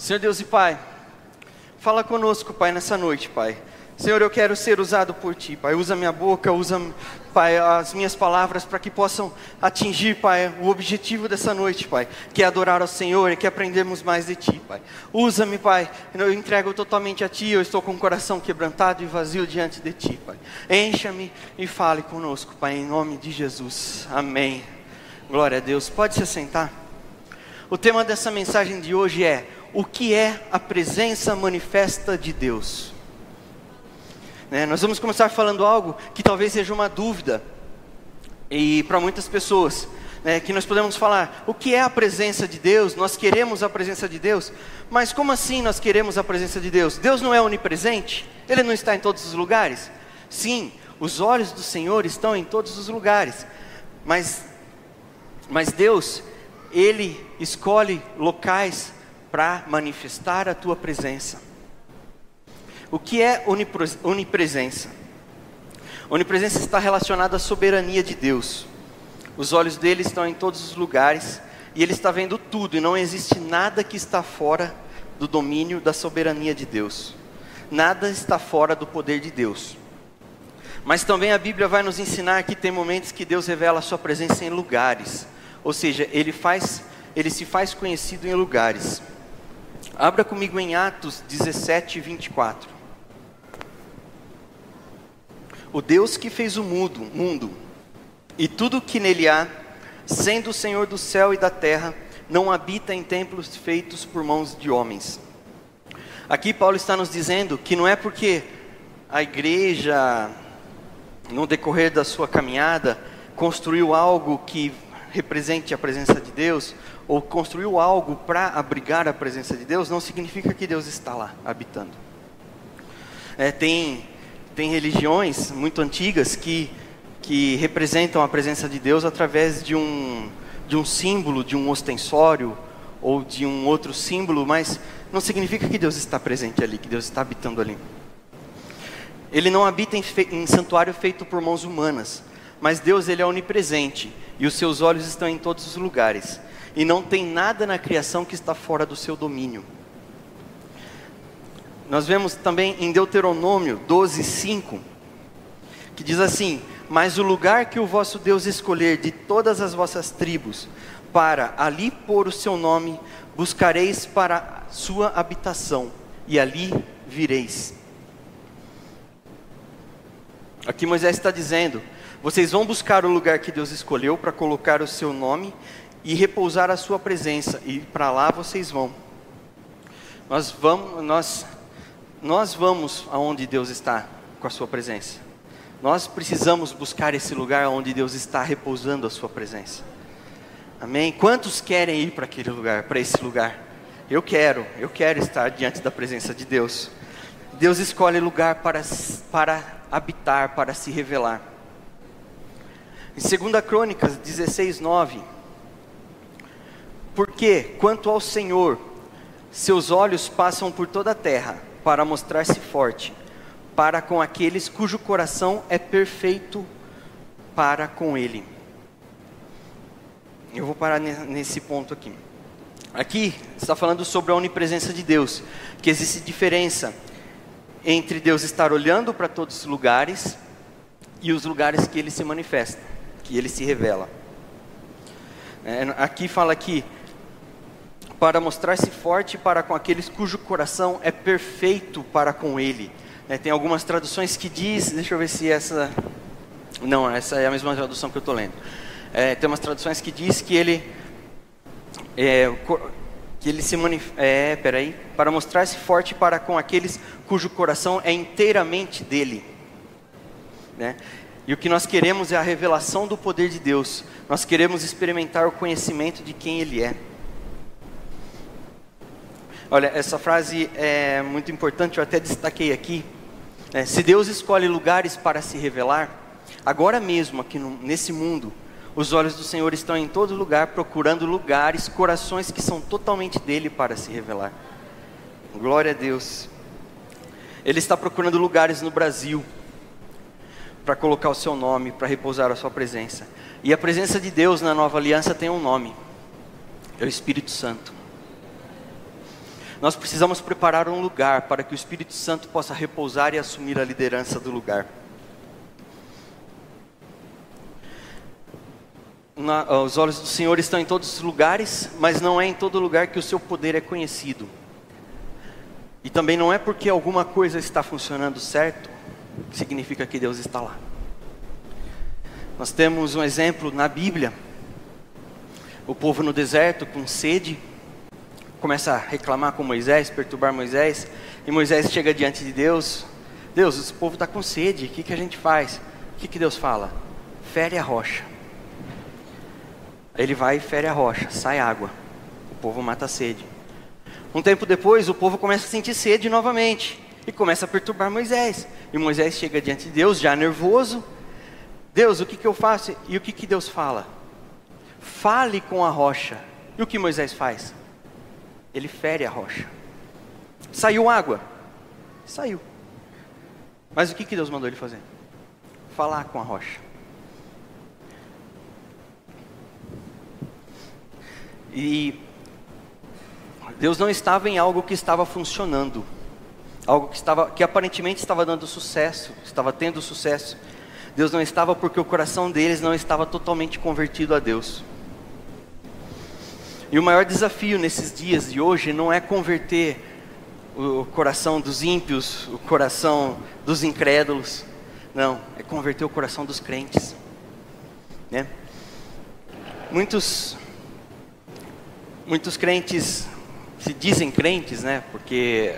Senhor Deus e Pai, fala conosco, Pai, nessa noite, Pai. Senhor, eu quero ser usado por Ti, Pai. Usa minha boca, usa, Pai, as minhas palavras para que possam atingir, Pai, o objetivo dessa noite, Pai, que é adorar ao Senhor e que aprendermos mais de Ti, Pai. Usa-me, Pai. Eu entrego totalmente a Ti. Eu estou com o coração quebrantado e vazio diante de Ti, Pai. Encha-me e fale conosco, Pai, em nome de Jesus. Amém. Glória a Deus. Pode se sentar. O tema dessa mensagem de hoje é: o que é a presença manifesta de Deus? Né, nós vamos começar falando algo que talvez seja uma dúvida, e para muitas pessoas, né, que nós podemos falar: o que é a presença de Deus? Nós queremos a presença de Deus, mas como assim nós queremos a presença de Deus? Deus não é onipresente? Ele não está em todos os lugares? Sim, os olhos do Senhor estão em todos os lugares, mas, mas Deus, Ele escolhe locais para manifestar a tua presença. O que é onipresença? Onipresença está relacionada à soberania de Deus. Os olhos dele estão em todos os lugares e ele está vendo tudo e não existe nada que está fora do domínio da soberania de Deus. Nada está fora do poder de Deus. Mas também a Bíblia vai nos ensinar que tem momentos que Deus revela a sua presença em lugares. Ou seja, ele faz, ele se faz conhecido em lugares. Abra comigo em Atos 17, 24. O Deus que fez o mundo, mundo e tudo que nele há, sendo o Senhor do céu e da terra, não habita em templos feitos por mãos de homens. Aqui Paulo está nos dizendo que não é porque a igreja, no decorrer da sua caminhada, construiu algo que represente a presença de Deus, ou construiu algo para abrigar a presença de Deus, não significa que Deus está lá habitando. É, tem, tem religiões muito antigas que, que representam a presença de Deus através de um, de um símbolo, de um ostensório ou de um outro símbolo, mas não significa que Deus está presente ali, que Deus está habitando ali. Ele não habita em, em santuário feito por mãos humanas, mas Deus ele é onipresente e os seus olhos estão em todos os lugares e não tem nada na criação que está fora do seu domínio. Nós vemos também em Deuteronômio 12, 5, que diz assim: Mas o lugar que o vosso Deus escolher de todas as vossas tribos, para ali pôr o seu nome, buscareis para sua habitação, e ali vireis. Aqui Moisés está dizendo: vocês vão buscar o lugar que Deus escolheu para colocar o seu nome, e repousar a sua presença, e para lá vocês vão. Nós vamos, nós, nós vamos aonde Deus está com a sua presença. Nós precisamos buscar esse lugar onde Deus está repousando a sua presença. Amém? Quantos querem ir para aquele lugar, para esse lugar? Eu quero, eu quero estar diante da presença de Deus. Deus escolhe lugar para, para habitar, para se revelar. Em 2 Crônicas 16, 9 porque, quanto ao Senhor, seus olhos passam por toda a terra para mostrar-se forte, para com aqueles cujo coração é perfeito para com Ele. Eu vou parar nesse ponto aqui. Aqui está falando sobre a onipresença de Deus, que existe diferença entre Deus estar olhando para todos os lugares e os lugares que Ele se manifesta, que Ele se revela. É, aqui fala que para mostrar-se forte para com aqueles cujo coração é perfeito para com Ele. É, tem algumas traduções que diz, deixa eu ver se essa, não, essa é a mesma tradução que eu estou lendo. É, tem umas traduções que diz que ele, é, que ele se manifesta, é, peraí, para mostrar-se forte para com aqueles cujo coração é inteiramente dele. Né? E o que nós queremos é a revelação do poder de Deus. Nós queremos experimentar o conhecimento de quem Ele é. Olha, essa frase é muito importante, eu até destaquei aqui. É, se Deus escolhe lugares para se revelar, agora mesmo aqui no, nesse mundo, os olhos do Senhor estão em todo lugar procurando lugares, corações que são totalmente dele para se revelar. Glória a Deus. Ele está procurando lugares no Brasil para colocar o seu nome, para repousar a sua presença. E a presença de Deus na nova aliança tem um nome: é o Espírito Santo. Nós precisamos preparar um lugar para que o Espírito Santo possa repousar e assumir a liderança do lugar. Na, os olhos do Senhor estão em todos os lugares, mas não é em todo lugar que o seu poder é conhecido. E também não é porque alguma coisa está funcionando certo que significa que Deus está lá. Nós temos um exemplo na Bíblia. O povo no deserto com sede começa a reclamar com Moisés, perturbar Moisés, e Moisés chega diante de Deus. Deus, esse povo está com sede, o que, que a gente faz? O que, que Deus fala? Fere a rocha. Ele vai e fere a rocha, sai água. O povo mata a sede. Um tempo depois, o povo começa a sentir sede novamente e começa a perturbar Moisés. E Moisés chega diante de Deus, já nervoso. Deus, o que, que eu faço? E o que, que Deus fala? Fale com a rocha. E o que Moisés faz? Ele fere a rocha. Saiu água? Saiu. Mas o que, que Deus mandou ele fazer? Falar com a rocha. E Deus não estava em algo que estava funcionando, algo que, estava, que aparentemente estava dando sucesso, estava tendo sucesso. Deus não estava porque o coração deles não estava totalmente convertido a Deus. E o maior desafio nesses dias de hoje não é converter o coração dos ímpios, o coração dos incrédulos, não, é converter o coração dos crentes. Né? Muitos, muitos crentes se dizem crentes, né? Porque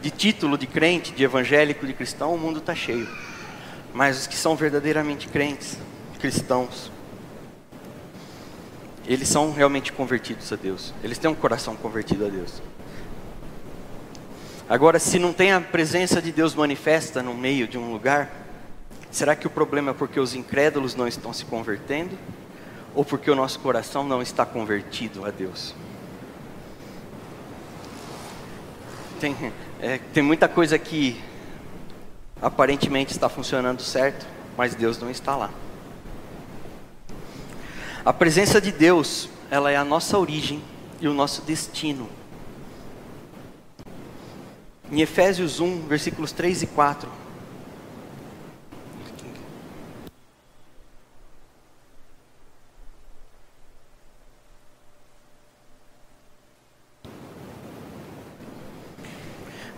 de título de crente, de evangélico, de cristão, o mundo está cheio. Mas os que são verdadeiramente crentes, cristãos, eles são realmente convertidos a Deus. Eles têm um coração convertido a Deus. Agora, se não tem a presença de Deus manifesta no meio de um lugar, será que o problema é porque os incrédulos não estão se convertendo? Ou porque o nosso coração não está convertido a Deus? Tem, é, tem muita coisa que aparentemente está funcionando certo, mas Deus não está lá. A presença de Deus, ela é a nossa origem e o nosso destino. Em Efésios 1, versículos 3 e 4.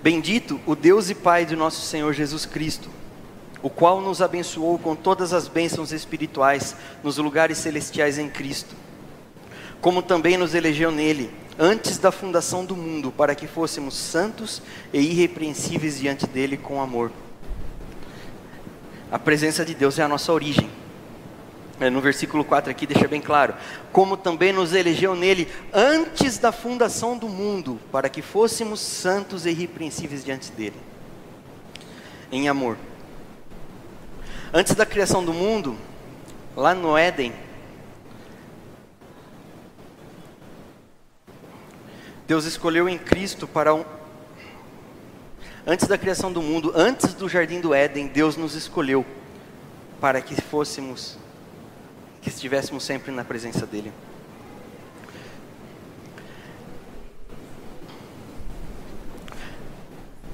Bendito o Deus e Pai de nosso Senhor Jesus Cristo o qual nos abençoou com todas as bênçãos espirituais nos lugares celestiais em Cristo, como também nos elegeu nele, antes da fundação do mundo, para que fôssemos santos e irrepreensíveis diante dele com amor. A presença de Deus é a nossa origem. É, no versículo 4 aqui deixa bem claro: como também nos elegeu nele antes da fundação do mundo, para que fôssemos santos e irrepreensíveis diante dele, em amor. Antes da criação do mundo, lá no Éden, Deus escolheu em Cristo para um. Antes da criação do mundo, antes do jardim do Éden, Deus nos escolheu para que fôssemos, que estivéssemos sempre na presença dEle.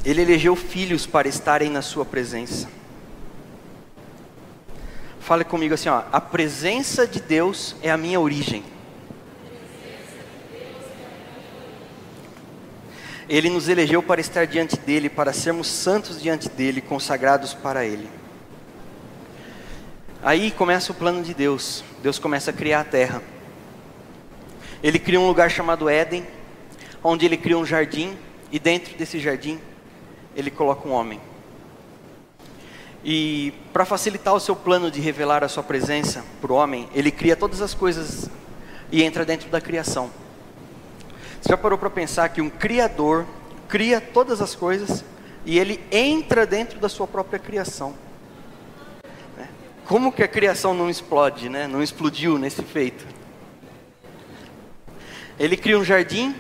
Ele elegeu filhos para estarem na Sua presença. Fale comigo assim, ó, a presença de Deus é a minha origem. Ele nos elegeu para estar diante dele, para sermos santos diante dele, consagrados para ele. Aí começa o plano de Deus. Deus começa a criar a terra. Ele cria um lugar chamado Éden, onde ele cria um jardim, e dentro desse jardim ele coloca um homem. E para facilitar o seu plano de revelar a sua presença para o homem, ele cria todas as coisas e entra dentro da criação. Você já parou para pensar que um criador cria todas as coisas e ele entra dentro da sua própria criação? Né? Como que a criação não explode, né? não explodiu nesse feito? Ele cria um jardim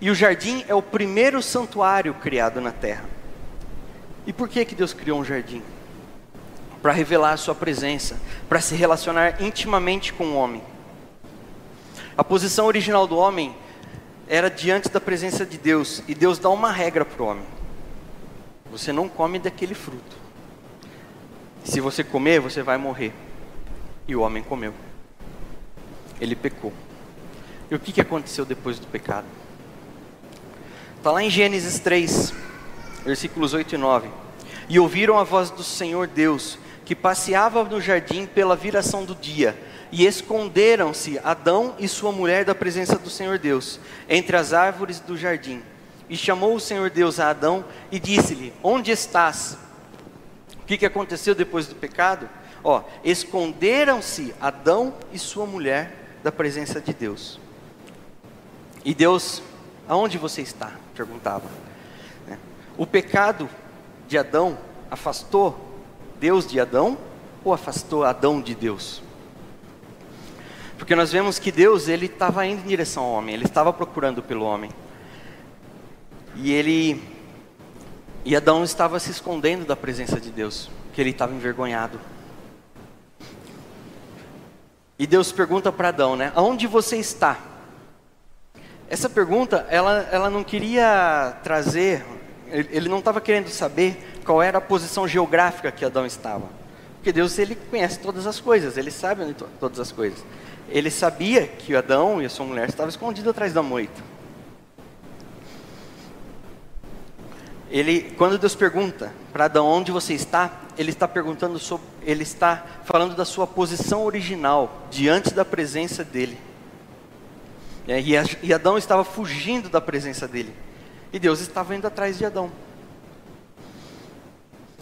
e o jardim é o primeiro santuário criado na terra. E por que que Deus criou um jardim? Para revelar a sua presença, para se relacionar intimamente com o homem. A posição original do homem era diante da presença de Deus e Deus dá uma regra para o homem: você não come daquele fruto. Se você comer, você vai morrer. E o homem comeu. Ele pecou. E o que, que aconteceu depois do pecado? Está lá em Gênesis 3, versículos 8 e 9. E ouviram a voz do Senhor Deus, que passeava no jardim pela viração do dia, e esconderam-se Adão e sua mulher da presença do Senhor Deus, entre as árvores do jardim. E chamou o Senhor Deus a Adão e disse-lhe: Onde estás? O que, que aconteceu depois do pecado? Ó, esconderam-se Adão e sua mulher da presença de Deus. E Deus, aonde você está? Perguntava. Né? O pecado de Adão afastou Deus de Adão ou afastou Adão de Deus? Porque nós vemos que Deus ele estava indo em direção ao homem, ele estava procurando pelo homem. E ele e Adão estava se escondendo da presença de Deus, porque ele estava envergonhado. E Deus pergunta para Adão, né? Aonde você está? Essa pergunta, ela, ela não queria trazer, ele não estava querendo saber qual era a posição geográfica que Adão estava. Porque Deus, ele conhece todas as coisas, ele sabe todas as coisas ele sabia que Adão e a sua mulher estavam escondidos atrás da moita. Ele, quando Deus pergunta para Adão onde você está, ele está perguntando sobre, ele está falando da sua posição original diante da presença dele. É, e Adão estava fugindo da presença dele. E Deus estava indo atrás de Adão.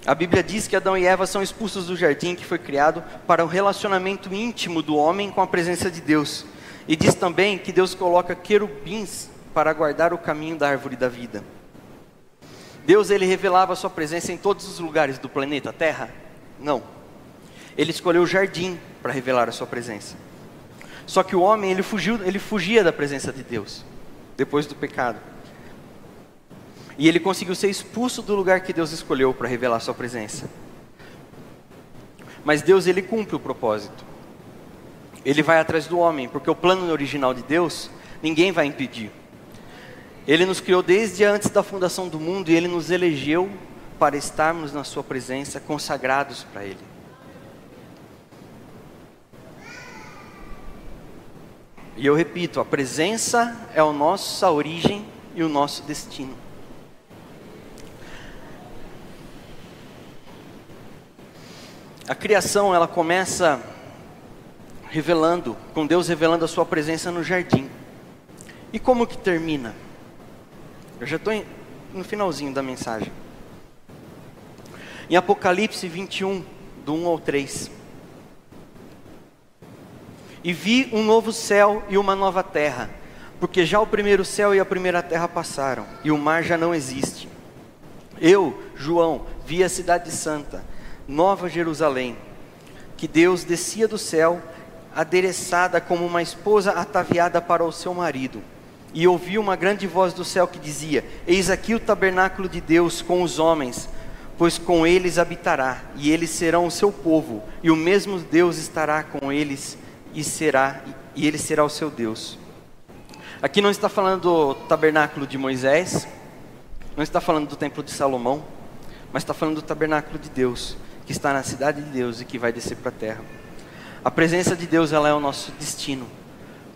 A Bíblia diz que Adão e Eva são expulsos do jardim que foi criado para o relacionamento íntimo do homem com a presença de Deus. E diz também que Deus coloca querubins para guardar o caminho da árvore da vida. Deus ele revelava a sua presença em todos os lugares do planeta Terra? Não. Ele escolheu o jardim para revelar a sua presença. Só que o homem ele fugiu, ele fugia da presença de Deus depois do pecado. E ele conseguiu ser expulso do lugar que Deus escolheu para revelar sua presença. Mas Deus ele cumpre o propósito. Ele vai atrás do homem, porque o plano original de Deus ninguém vai impedir. Ele nos criou desde antes da fundação do mundo e ele nos elegeu para estarmos na sua presença consagrados para ele. E eu repito, a presença é a nossa origem e o nosso destino. A criação ela começa revelando, com Deus revelando a sua presença no jardim. E como que termina? Eu já estou no finalzinho da mensagem. Em Apocalipse 21, do 1 ao 3. E vi um novo céu e uma nova terra, porque já o primeiro céu e a primeira terra passaram, e o mar já não existe. Eu, João, vi a cidade santa Nova Jerusalém, que Deus descia do céu, adereçada como uma esposa ataviada para o seu marido. E ouviu uma grande voz do céu que dizia: Eis aqui o tabernáculo de Deus com os homens, pois com eles habitará, e eles serão o seu povo, e o mesmo Deus estará com eles e será e ele será o seu Deus. Aqui não está falando do tabernáculo de Moisés, não está falando do templo de Salomão, mas está falando do tabernáculo de Deus que está na cidade de Deus e que vai descer para a terra. A presença de Deus ela é o nosso destino,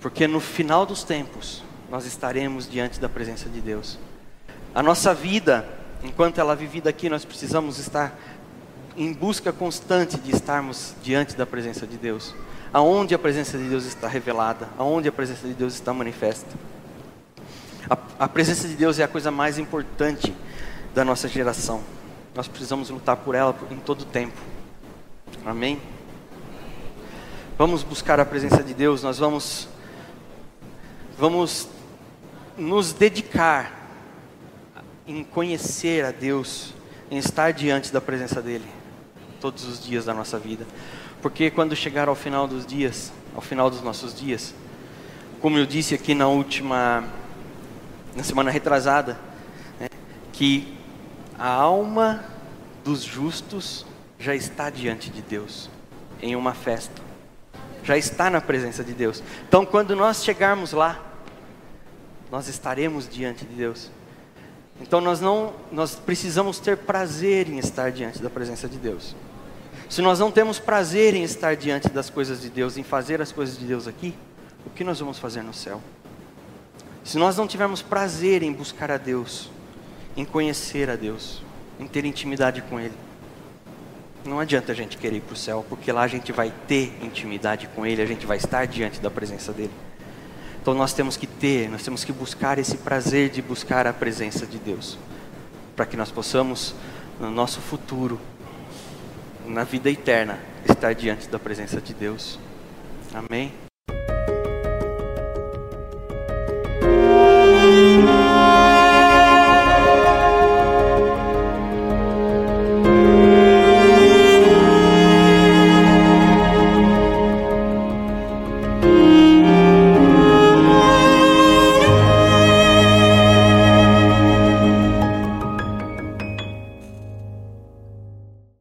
porque no final dos tempos nós estaremos diante da presença de Deus. A nossa vida, enquanto ela é vivida aqui, nós precisamos estar em busca constante de estarmos diante da presença de Deus. Aonde a presença de Deus está revelada, aonde a presença de Deus está manifesta. A, a presença de Deus é a coisa mais importante da nossa geração. Nós precisamos lutar por ela em todo o tempo. Amém? Vamos buscar a presença de Deus, nós vamos vamos nos dedicar em conhecer a Deus, em estar diante da presença dele todos os dias da nossa vida. Porque quando chegar ao final dos dias, ao final dos nossos dias, como eu disse aqui na última na semana retrasada, né, que a alma dos justos já está diante de Deus, em uma festa, já está na presença de Deus. Então, quando nós chegarmos lá, nós estaremos diante de Deus. Então nós não, nós precisamos ter prazer em estar diante da presença de Deus. Se nós não temos prazer em estar diante das coisas de Deus, em fazer as coisas de Deus aqui, o que nós vamos fazer no céu? Se nós não tivermos prazer em buscar a Deus, em conhecer a Deus, em ter intimidade com Ele, não adianta a gente querer ir para o céu, porque lá a gente vai ter intimidade com Ele, a gente vai estar diante da presença dEle. Então nós temos que ter, nós temos que buscar esse prazer de buscar a presença de Deus, para que nós possamos, no nosso futuro, na vida eterna, estar diante da presença de Deus. Amém?